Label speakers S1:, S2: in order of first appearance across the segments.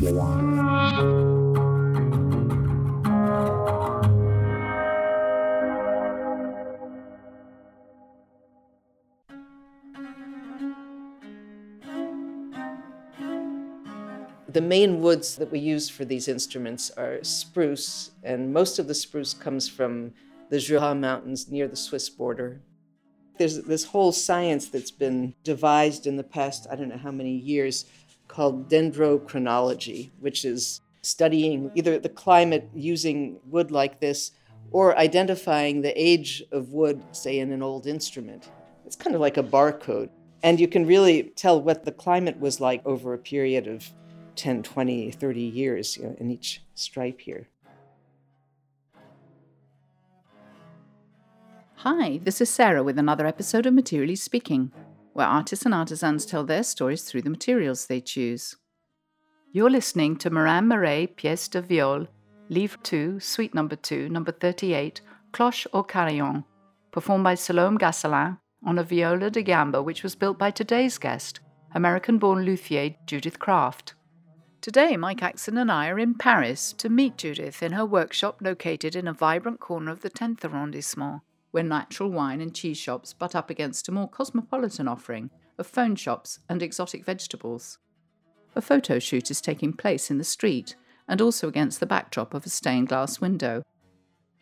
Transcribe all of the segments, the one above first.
S1: The main woods that we use for these instruments are spruce, and most of the spruce comes from the Jura Mountains near the Swiss border. There's this whole science that's been devised in the past, I don't know how many years, called dendrochronology, which is studying either the climate using wood like this or identifying the age of wood, say, in an old instrument. It's kind of like a barcode. And you can really tell what the climate was like over a period of 10, 20, 30 years you know, in each stripe here.
S2: Hi, this is Sarah with another episode of Materially Speaking, where artists and artisans tell their stories through the materials they choose. You're listening to Marin Marais Pièce de Viole, Livre 2, Suite Number 2, Number 38, Cloche ou Carillon, performed by Salome Gasselin on a viola da gamba which was built by today's guest, American born luthier Judith Kraft. Today, Mike Axon and I are in Paris to meet Judith in her workshop located in a vibrant corner of the 10th arrondissement, where natural wine and cheese shops butt up against a more cosmopolitan offering of phone shops and exotic vegetables. A photo shoot is taking place in the street and also against the backdrop of a stained glass window.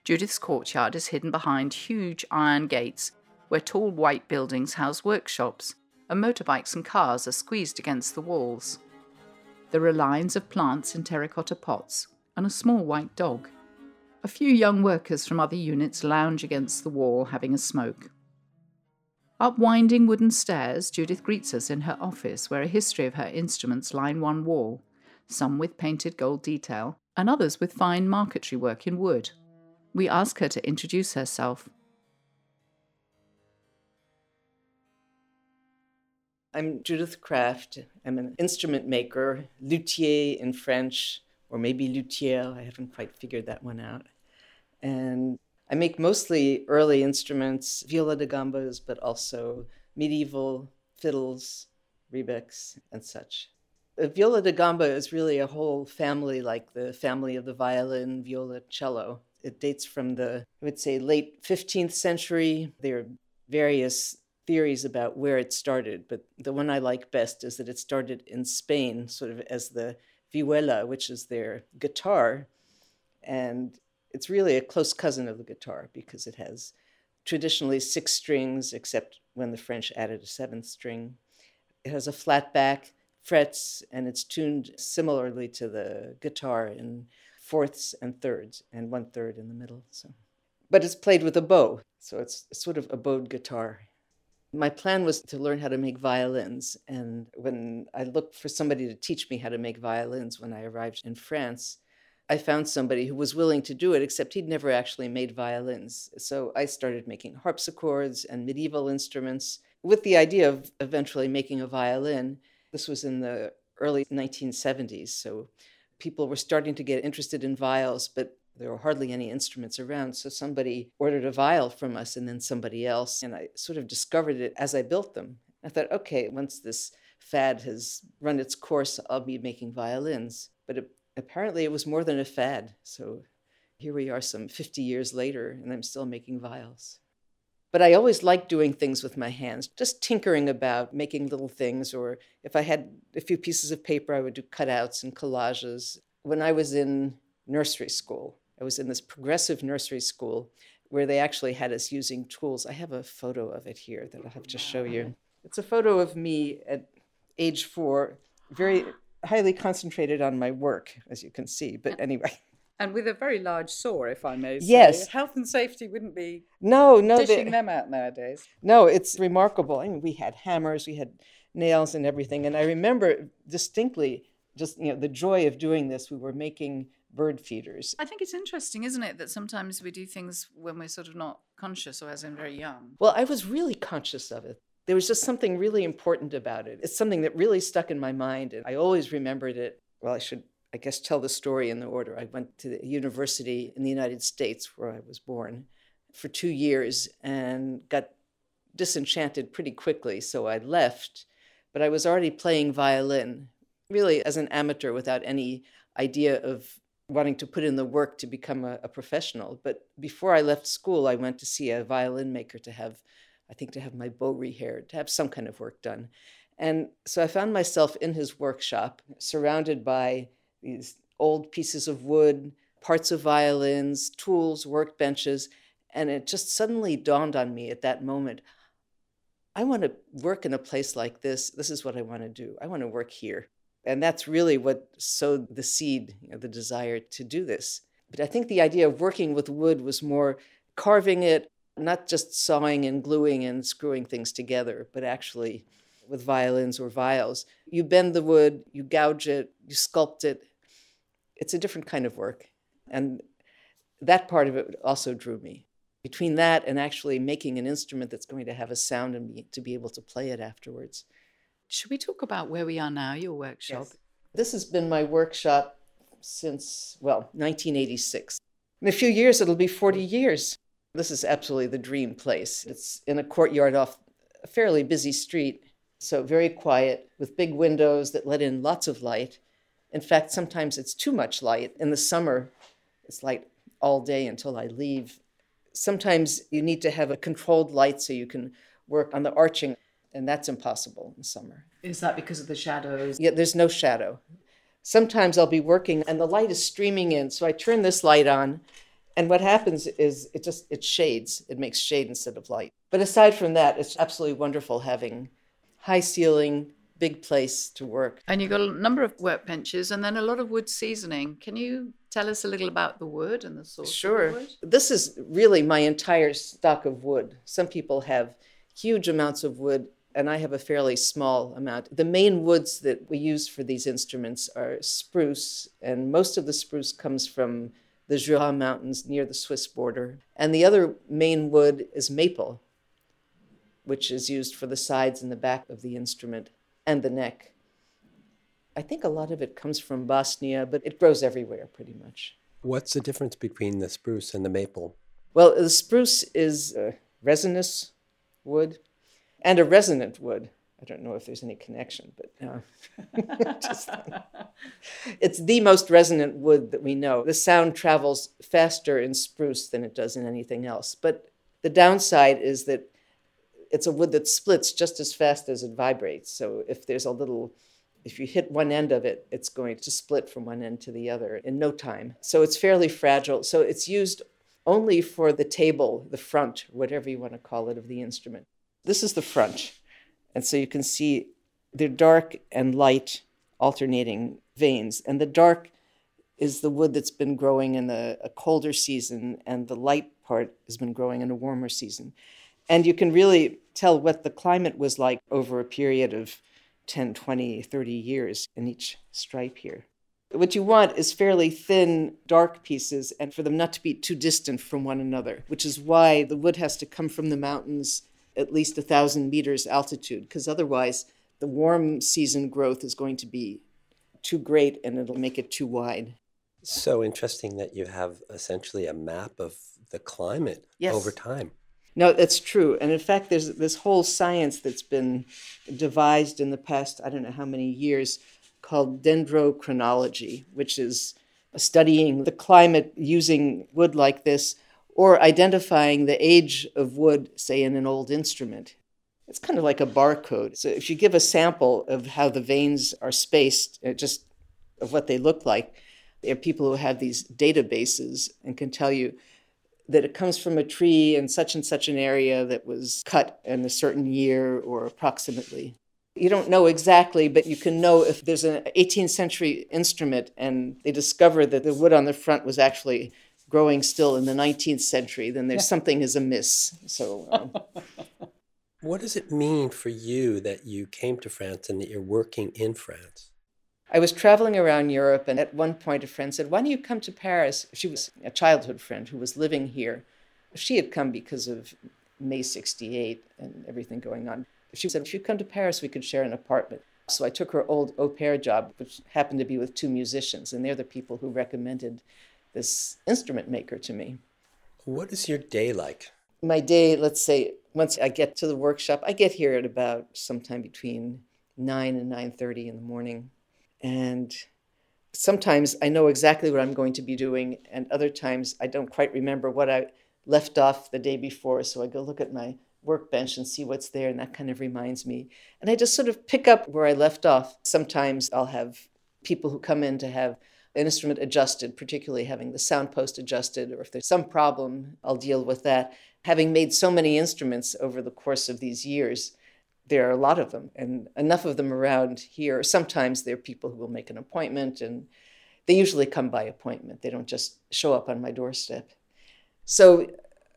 S2: Judith's courtyard is hidden behind huge iron gates where tall white buildings house workshops, and motorbikes and cars are squeezed against the walls. There are lines of plants in terracotta pots and a small white dog. A few young workers from other units lounge against the wall having a smoke. Up winding wooden stairs, Judith greets us in her office, where a history of her instruments line one wall, some with painted gold detail, and others with fine marquetry work in wood. We ask her to introduce herself.
S1: I'm Judith Kraft. I'm an instrument maker, luthier in French, or maybe luthier. I haven't quite figured that one out. And I make mostly early instruments, viola da gambas, but also medieval fiddles, rebecs, and such. The viola da gamba is really a whole family, like the family of the violin, viola, cello. It dates from the, I would say, late 15th century. There are various theories about where it started, but the one I like best is that it started in Spain, sort of as the vihuela, which is their guitar. And it's really a close cousin of the guitar because it has traditionally six strings, except when the French added a seventh string. It has a flat back, frets, and it's tuned similarly to the guitar in fourths and thirds, and one third in the middle. So, but it's played with a bow, so it's sort of a bowed guitar. My plan was to learn how to make violins. And when I looked for somebody to teach me how to make violins when I arrived in France, I found somebody who was willing to do it, except he'd never actually made violins. So I started making harpsichords and medieval instruments with the idea of eventually making a violin. This was in the early 1970s. So people were starting to get interested in viols, but there were hardly any instruments around. So somebody ordered a viol from us and then somebody else. And I sort of discovered it as I built them. I thought, okay, once this fad has run its course, I'll be making violins. But it, apparently it was more than a fad. So here we are some 50 years later, and I'm still making viols. But I always liked doing things with my hands, just tinkering about, making little things. Or if I had a few pieces of paper, I would do cutouts and collages. When I was in nursery school, I was in this progressive nursery school where they actually had us using tools. I have a photo of it here that I'll have to show you. It's a photo of me at age four, very highly concentrated on my work, as you can see. But anyway.
S2: And with a very large saw, if I may say.
S1: Yes.
S2: Health and safety wouldn't be
S1: no, no,
S2: dishing
S1: they,
S2: them out nowadays.
S1: No, it's remarkable. I mean, we had hammers, we had nails and everything. And I remember distinctly just, you know, the joy of doing this. We were making bird feeders.
S2: I think it's interesting, isn't it, that sometimes we do things when we're sort of not conscious or as in very young.
S1: Well, I was really conscious of it. There was just something really important about it. It's something that really stuck in my mind, and I always remembered it. Well, I should, I guess, tell the story in the order. I went to the university in the United States where I was born for two years and got disenchanted pretty quickly, so I left. But I was already playing violin really as an amateur without any idea of wanting to put in the work to become a, a, professional. But before I left school, I went to see a violin maker to have, I think, to have my bow rehaired, to have some kind of work done. And so I found myself in his workshop, surrounded by these old pieces of wood, parts of violins, tools, workbenches. And it just suddenly dawned on me at that moment I want to work in a place like this. This is what I want to do. I want to work here. And that's really what sowed the seed, you know, the desire to do this. But I think the idea of working with wood was more carving it, not just sawing and gluing and screwing things together, but actually with violins or viols. You bend the wood, you gouge it, you sculpt it. It's a different kind of work. And that part of it also drew me. Between that and actually making an instrument that's going to have a sound and be, to be able to play it afterwards.
S2: Should we talk about where we are now, your workshop? Yes.
S1: This has been my workshop since, well, 1986. In a few years, it'll be 40 years. This is absolutely the dream place. It's in a courtyard off a fairly busy street so very quiet with big windows that let in lots of light. In fact, sometimes it's too much light. In the summer, it's light all day until I leave. Sometimes you need to have a controlled light so you can work on the arching, and that's impossible in summer.
S2: Is that because of the shadows?
S1: Yeah, there's no shadow. Sometimes I'll be working and the light is streaming in, so I turn this light on, and what happens is it just it shades. It makes shade instead of light. But aside from that, it's absolutely wonderful having high ceiling, big place to work.
S2: And you've got a number of workbenches and then a lot of wood seasoning. Can you tell us a little about the wood and the source?
S1: Sure. This is really my entire stock of wood. Some people have huge amounts of wood, and I have a fairly small amount. The main woods that we use for these instruments are spruce, and most of the spruce comes from the Jura Mountains near the Swiss border. And the other main wood is maple which is used for the sides and the back of the instrument and the neck. I think a lot of it comes from Bosnia, but it grows everywhere pretty much.
S3: What's the difference between the spruce and the maple?
S1: Well, the spruce is a resinous wood and a resonant wood. I don't know if there's any connection, but uh, just, it's the most resonant wood that we know. The sound travels faster in spruce than it does in anything else. But the downside is that it's a wood that splits just as fast as it vibrates. So if there's a little, if you hit one end of it, it's going to split from one end to the other in no time. So it's fairly fragile. So it's used only for the table, the front, whatever you want to call it, of the instrument. This is the front. And so you can see they're dark and light alternating veins. And the dark is the wood that's been growing in a, a colder season, and the light part has been growing in a warmer season. And you can really tell what the climate was like over a period of 10, 20, 30 years in each stripe here. What you want is fairly thin, dark pieces, and for them not to be too distant from one another, which is why the wood has to come from the mountains at least a thousand meters altitude, because otherwise the warm season growth is going to be too great and it'll make it too wide.
S3: So interesting that you have essentially a map of the climate yes. over time.
S1: No, that's true. And in fact, there's this whole science that's been devised in the past, I don't know how many years, called dendrochronology, which is studying the climate using wood like this or identifying the age of wood, say, in an old instrument. It's kind of like a barcode. So if you give a sample of how the veins are spaced, uh, just of what they look like, there are people who have these databases and can tell you that it comes from a tree in such and such an area that was cut in a certain year or approximately. You don't know exactly, but you can know if there's an 18th century instrument and they discover that the wood on the front was actually growing still in the 19th century, then there's something is amiss. So. Um,
S3: what does it mean for you that you came to France and that you're working in France?
S1: I was traveling around Europe, and at one point, a friend said, Why don't you come to Paris? She was a childhood friend who was living here. She had come because of May 68 and everything going on. She said, If you come to Paris, we could share an apartment. So I took her old au pair job, which happened to be with two musicians, and they're the people who recommended this instrument maker to me.
S3: What is your day like?
S1: My day, let's say, once I get to the workshop, I get here at about sometime between 9 and 9.30 in the morning And sometimes I know exactly what I'm going to be doing, and other times I don't quite remember what I left off the day before. So I go look at my workbench and see what's there, and that kind of reminds me. And I just sort of pick up where I left off. Sometimes I'll have people who come in to have an instrument adjusted, particularly having the sound post adjusted, or if there's some problem, I'll deal with that. Having made so many instruments over the course of these years, there are a lot of them and enough of them around here. Sometimes there are people who will make an appointment and they usually come by appointment. They don't just show up on my doorstep. So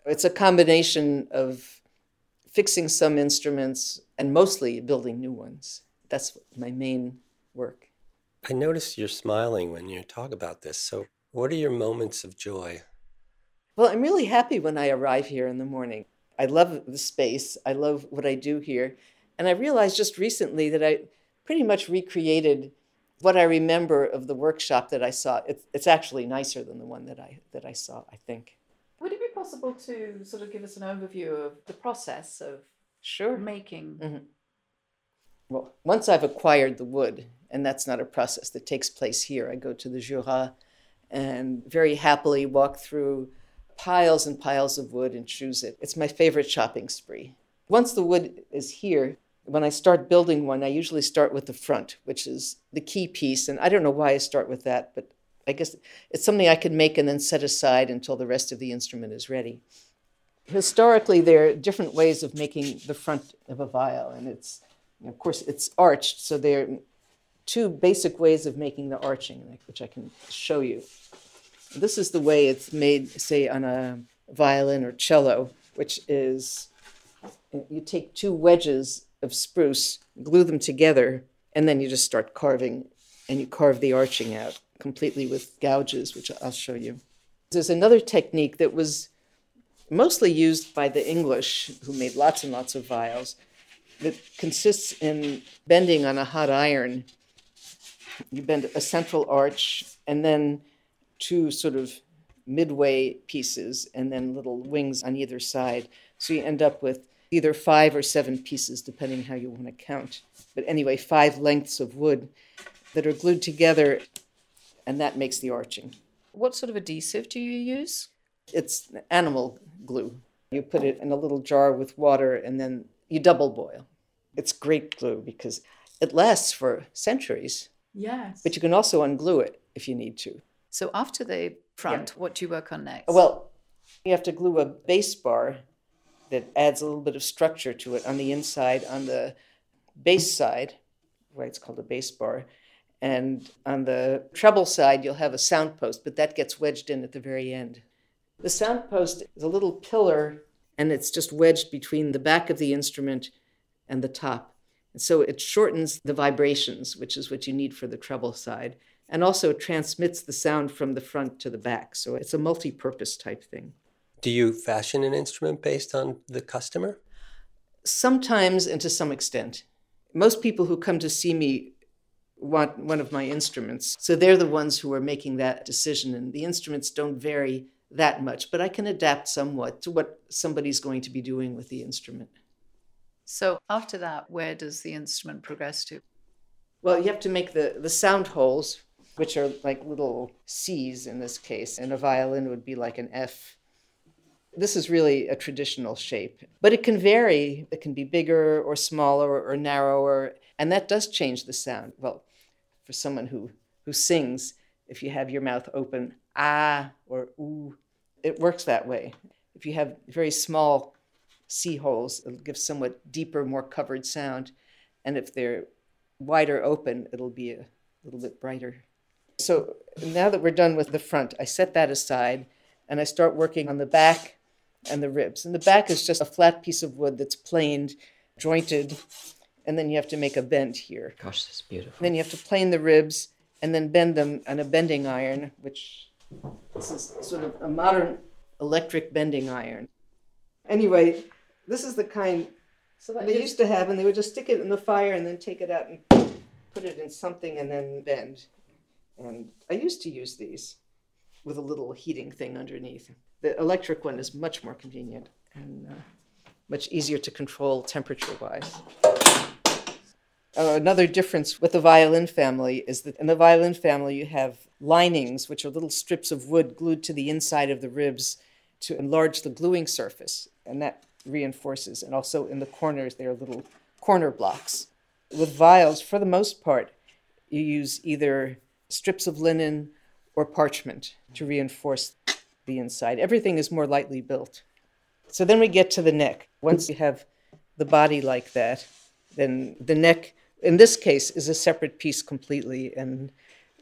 S1: it's a combination of fixing some instruments and mostly building new ones. That's my main work.
S3: I notice you're smiling when you talk about this. So, what are your moments of joy?
S1: Well, I'm really happy when I arrive here in the morning. I love the space, I love what I do here. And I realized just recently that I pretty much recreated what I remember of the workshop that I saw. It's, it's actually nicer than the one that I, that I saw, I think.
S2: Would it be possible to sort of give us an overview of the process of
S1: sure
S2: making?
S1: Mm-hmm. Well, once I've acquired the wood, and that's not a process that takes place here, I go to the Jura and very happily walk through piles and piles of wood and choose it. It's my favorite shopping spree. Once the wood is here, when I start building one, I usually start with the front, which is the key piece. And I don't know why I start with that, but I guess it's something I can make and then set aside until the rest of the instrument is ready. Historically, there are different ways of making the front of a viol, and it's, of course, it's arched. So there are two basic ways of making the arching, which I can show you. This is the way it's made, say, on a violin or cello, which is you take two wedges of spruce, glue them together, and then you just start carving and you carve the arching out completely with gouges, which I'll show you. There's another technique that was mostly used by the English, who made lots and lots of viols, that consists in bending on a hot iron. You bend a central arch and then two sort of midway pieces and then little wings on either side. So you end up with either five or seven pieces, depending how you want to count. But anyway, five lengths of wood that are glued together, and that makes the arching.
S2: What sort of adhesive do you use?
S1: It's animal glue. You put it in a little jar with water and then you double boil. It's great glue because it lasts for centuries.
S2: Yes.
S1: But you can also unglue it if you need to.
S2: So after the front, yeah. what do you work on next?
S1: Well, you have to glue a bass bar that adds a little bit of structure to it on the inside, on the bass side, why it's called a bass bar. And on the treble side, you'll have a sound post, but that gets wedged in at the very end. The sound post is a little pillar, and it's just wedged between the back of the instrument and the top. So it shortens the vibrations, which is what you need for the treble side, and also transmits the sound from the front to the back. So it's a multi purpose type thing.
S3: Do you fashion an instrument based on the customer?
S1: Sometimes and to some extent. Most people who come to see me want one of my instruments. So they're the ones who are making that decision. And the instruments don't vary that much, but I can adapt somewhat to what somebody's going to be doing with the instrument.
S2: So after that, where does the instrument progress to?
S1: Well, you have to make the, the sound holes, which are like little C's in this case, and a violin would be like an F this is really a traditional shape, but it can vary. It can be bigger or smaller or narrower, and that does change the sound. Well, for someone who, who sings, if you have your mouth open, ah or ooh, it works that way. If you have very small C holes, it'll give somewhat deeper, more covered sound. And if they're wider open, it'll be a little bit brighter. So now that we're done with the front, I set that aside and I start working on the back and the ribs. And the back is just a flat piece of wood that's planed, jointed, and then you have to make a bend here.
S4: Gosh, that's beautiful.
S1: Then you have to plane the ribs and then bend them on a bending iron, which this is sort of a modern electric bending iron. Anyway, this is the kind so they used to have, and they would just stick it in the fire and then take it out and put it in something and then bend. And I used to use these with a little heating thing underneath. The electric one is much more convenient and uh, much easier to control temperature wise. Uh, another difference with the violin family is that in the violin family, you have linings, which are little strips of wood glued to the inside of the ribs to enlarge the gluing surface, and that reinforces. And also in the corners, there are little corner blocks. With viols, for the most part, you use either strips of linen or parchment to reinforce the inside. Everything is more lightly built. So then we get to the neck. Once you have the body like that, then the neck, in this case, is a separate piece completely. And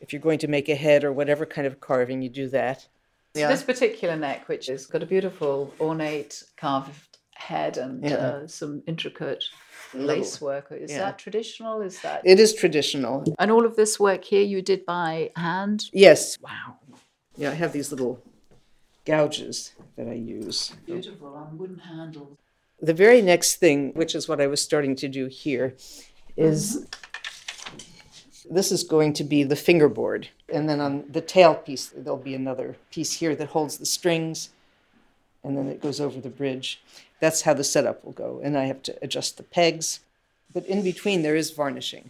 S1: if you're going to make a head or whatever kind of carving, you do that.
S2: So this particular neck, which has got a beautiful ornate carved head and
S1: Yeah.
S2: uh, some intricate lace work, is
S1: yeah.
S2: that traditional? Is that
S1: It is traditional.
S2: and all of this work here you did by hand?
S1: Yes.
S2: Wow,
S1: Yeah, I have these little gouges that I use.
S2: beautiful on wooden handles.
S1: The very next thing, which is what I was starting to do here, is this is going to be the fingerboard. And then on the tail piece, there'll be another piece here that holds the strings, and then it goes over the bridge. That's how the setup will go. And I have to adjust the pegs. But in between, there is varnishing.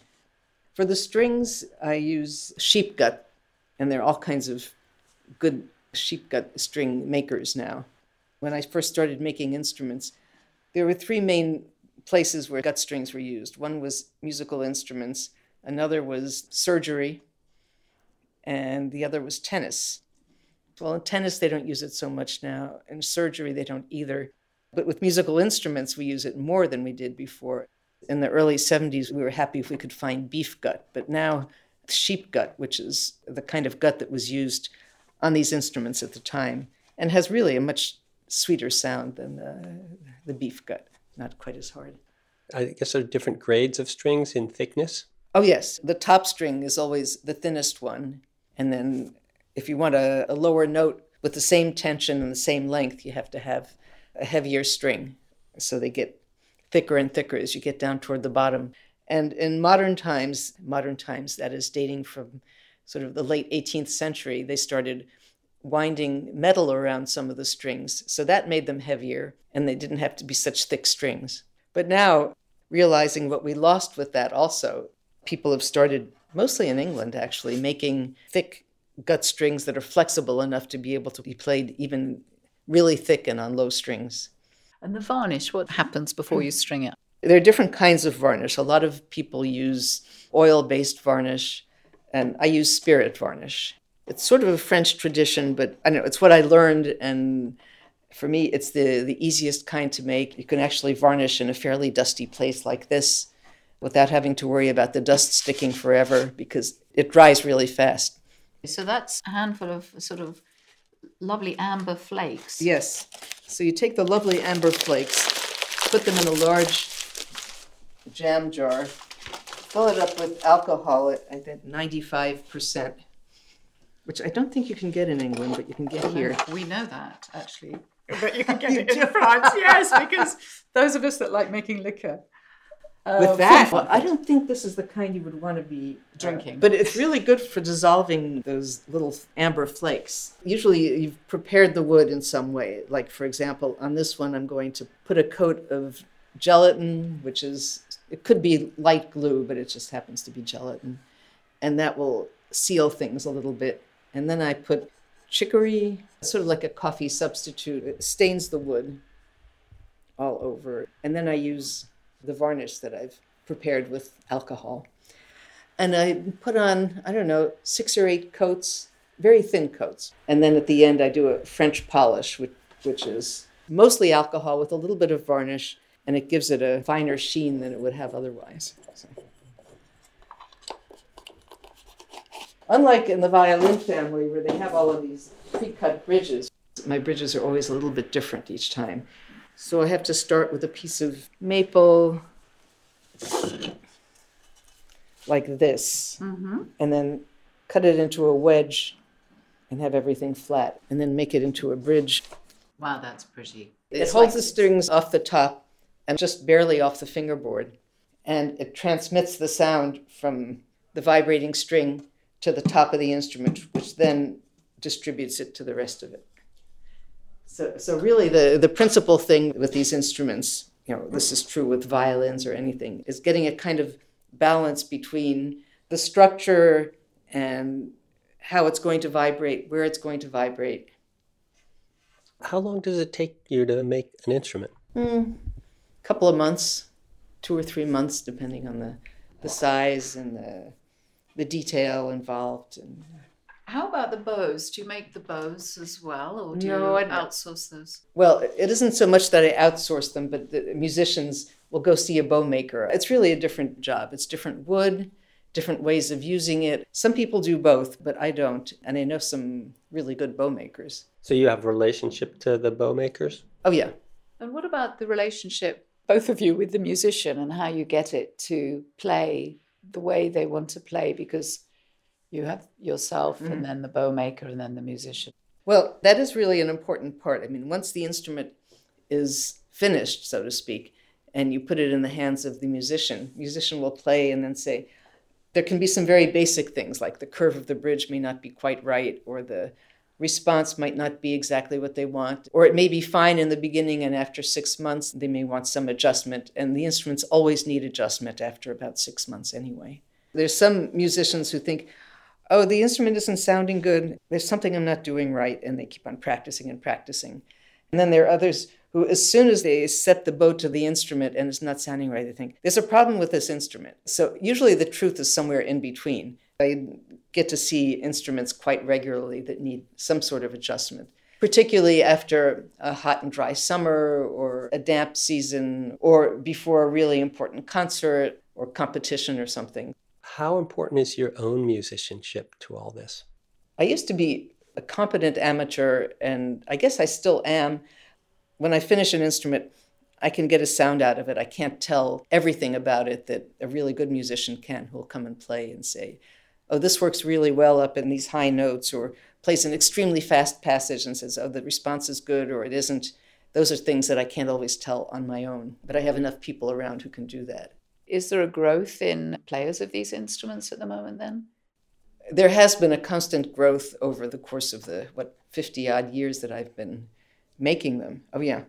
S1: For the strings, I use sheep gut, and there are all kinds of good sheep gut string makers now. When I first started making instruments, there were three main places where gut strings were used. One was musical instruments, another was surgery, and the other was tennis. Well, in tennis, they don't use it so much now. In surgery, they don't either. But with musical instruments, we use it more than we did before. In the early 70s, we were happy if we could find beef gut, but now sheep gut, which is the kind of gut that was used on these instruments at the time, and has really a much sweeter sound than the, the beef gut, not quite as hard.
S3: I guess there are different grades of strings in thickness.
S1: Oh, yes. The top string is always the thinnest one. And then if you want a, a lower note with the same tension and the same length, you have to have a heavier string. So they get thicker and thicker as you get down toward the bottom. And in modern times, modern times, that is dating from sort of the late 18th century, they started winding metal around some of the strings. So that made them heavier, and they didn't have to be such thick strings. But now, realizing what we lost with that also, people have started, mostly in England actually, making thick gut strings that are flexible enough to be able to be played even really thick and on low strings.
S2: And the varnish, what happens before you string it?
S1: There are different kinds of varnish. A lot of people use oil based varnish, and I use spirit varnish. It's sort of a French tradition, but I know, it's what I learned, and for me, it's the, the easiest kind to make. You can actually varnish in a fairly dusty place like this without having to worry about the dust sticking forever because it dries really fast.
S2: So that's a handful of sort of lovely amber flakes.
S1: Yes. So you take the lovely amber flakes, put them in a large jam jar, fill it up with alcohol at I think 95%, which I don't think you can get in England, but you can get here.
S2: We know that actually. But you can get it in France, yes, because those of us that like making liquor. Uh,
S1: With that, well, I don't think this is the kind you would want to be uh,
S2: Drinking.
S1: but it's really good for dissolving those little amber flakes. Usually, you've prepared the wood in some way. Like, for example, on this one, I'm going to put a coat of gelatin, which is, it could be light glue, but it just happens to be gelatin. And that will seal things a little bit. And then I put chicory, sort of like a coffee substitute. It stains the wood all over. And then I use the varnish that I've prepared with alcohol. And I put on, I don't know, six or eight coats, very thin coats. And then at the end, I do a French polish, which, which is mostly alcohol with a little bit of varnish, and it gives it a finer sheen than it would have otherwise. So. Unlike in the violin family, where they have all of these pre cut bridges, my bridges are always a little bit different each time. So I have to start with a piece of maple like this, mm-hmm. and then cut it into a wedge and have everything flat, and then make it into a bridge.
S2: Wow, that's pretty.
S1: It holds
S2: like-
S1: the strings off the top and just barely off the fingerboard, and it transmits the sound from the vibrating string to the top of the instrument, which then distributes it to the rest of it. So, so really, the, the principal thing with these instruments, you know, this is true with violins or anything, is getting a kind of balance between the structure and how it's going to vibrate, where it's going to vibrate.
S3: How long does it take you to make an instrument?
S1: A mm, couple of months, two or three months, depending on the, the size and the, the detail involved. And
S2: how about the bows? Do you make the bows as well, or do
S1: No,
S2: you
S1: I-
S2: outsource those?
S1: Well, it isn't so much that I outsource them, but the musicians will go see a bow maker. It's really a different job. It's different wood, different ways of using it. Some people do both, but I don't. And I know some really good bow makers.
S3: So you have relationship to the bow makers?
S1: Oh, yeah.
S2: And what about the relationship, both of you, with the musician and how you get it to play the way they want to play? Because you have yourself and mm. then the bow maker and then the musician.
S1: Well, that is really an important part. I mean, once the instrument is finished, so to speak, and you put it in the hands of the musician, musician will play and then say, there can be some very basic things like the curve of the bridge may not be quite right, or the response might not be exactly what they want, or it may be fine in the beginning and after six months they may want some adjustment. And the instruments always need adjustment after about six months anyway. There's some musicians who think, oh, the instrument isn't sounding good. There's something I'm not doing right. And they keep on practicing and practicing. And then there are others who, as soon as they set the bow to the instrument and it's not sounding right, they think, there's a problem with this instrument. So usually the truth is somewhere in between. I get to see instruments quite regularly that need some sort of adjustment, particularly after a hot and dry summer or a damp season or before a really important concert or competition or something.
S3: How important is your own musicianship to all this?
S1: I used to be a competent amateur, and I guess I still am. When I finish an instrument, I can get a sound out of it. I can't tell everything about it that a really good musician can, who'll come and play and say, oh, this works really well up in these high notes, or plays an extremely fast passage and says, oh, the response is good or it isn't. Those are things that I can't always tell on my own, but I have enough people around who can do that.
S2: Is there a growth in players of these instruments at the moment then?
S1: there has been a constant growth over the course of the what 50 odd years that I've been making them. Oh yeah.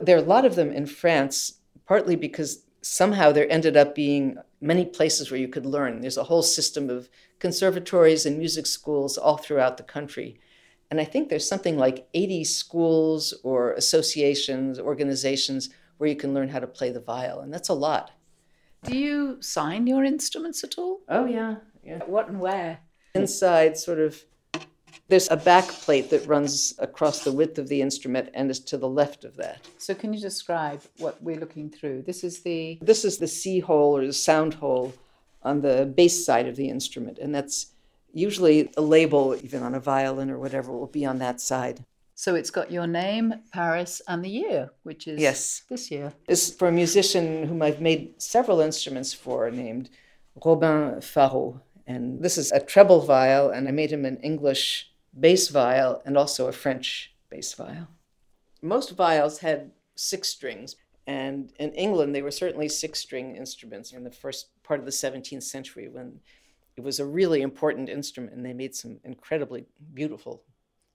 S1: There are a lot of them in France partly because somehow there ended up being many places where you could learn. There's a whole system of conservatories and music schools all throughout the country. And I think there's something like 80 schools or associations, organizations where you can learn how to play the viol, and that's a lot.
S2: Do you sign your instruments at all?
S1: Oh yeah, yeah.
S2: What and where?
S1: inside sort of there's a back plate that runs across the width of the instrument and is to the left of that.
S2: So, can you describe what we're looking through? This is the.
S1: This is the C hole or the sound hole on the bass side of the instrument, and that's usually a label, even on a violin or whatever, will be on that side.
S2: So, it's got your name, Paris, and the year, which is
S1: Yes.
S2: this year.
S1: Is for a musician whom I've made several instruments for named Robin Pharo. And this is a treble viol, and I made him an English bass viol and also a French bass viol. Most viols had six strings, and in England, they were certainly six string instruments in the first part of the 17th century when it was a really important instrument, and they made some incredibly beautiful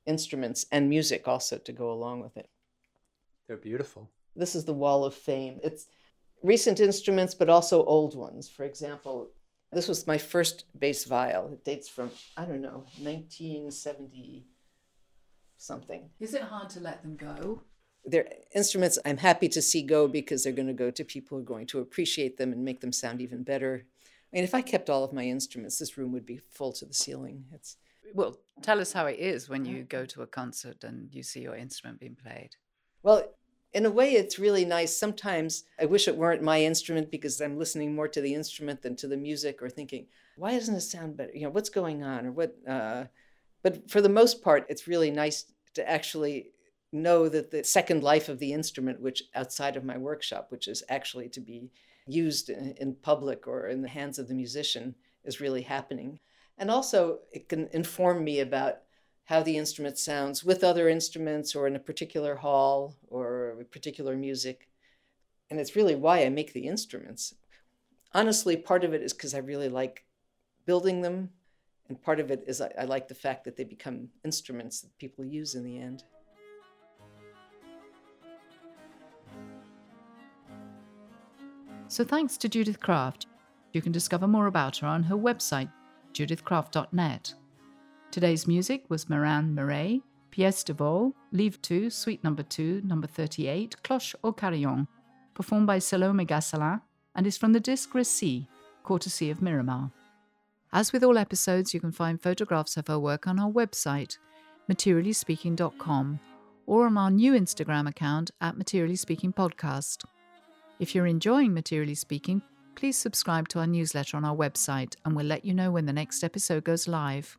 S1: instruments and music also to go along with it.
S3: They're beautiful.
S1: This is the Wall of Fame. It's recent instruments, but also old ones. For example, this was my first bass viol. It dates from, I don't know, 1970 something.
S2: Is it hard to let them go?
S1: They're instruments I'm happy to see go because they're going to go to people who are going to appreciate them and make them sound even better. I mean, if I kept all of my instruments, this room would be full to the ceiling. It's
S2: Well, tell us how it is when you go to a concert and you see your instrument being played.
S1: Well, in a way, it's really nice. Sometimes I wish it weren't my instrument because I'm listening more to the instrument than to the music, or thinking, why doesn't it sound better? You know, what's going on, or what? Uh... But for the most part, it's really nice to actually know that the second life of the instrument, which outside of my workshop, which is actually to be used in, in public or in the hands of the musician, is really happening. And also, it can inform me about how the instrument sounds with other instruments or in a particular hall or with particular music. And it's really why I make the instruments. Honestly, part of it is because I really like building them, and part of it is I, I like the fact that they become instruments that people use in the end.
S2: So, thanks to Judith Kraft. You can discover more about her on her website, judithkraft.net. Today's music was Marin Marais, Pièce de Viole, Livre 2, Suite Number 2, Number 38, Cloche ou Carillon, performed by Salome Gasselin, and is from the disc Récit, courtesy of Mirare. As with all episodes, you can find photographs of her work on our website, materiallyspeaking.com, or on our new Instagram account at Materially Speaking Podcast. If you're enjoying Materially Speaking, please subscribe to our newsletter on our website and we'll let you know when the next episode goes live.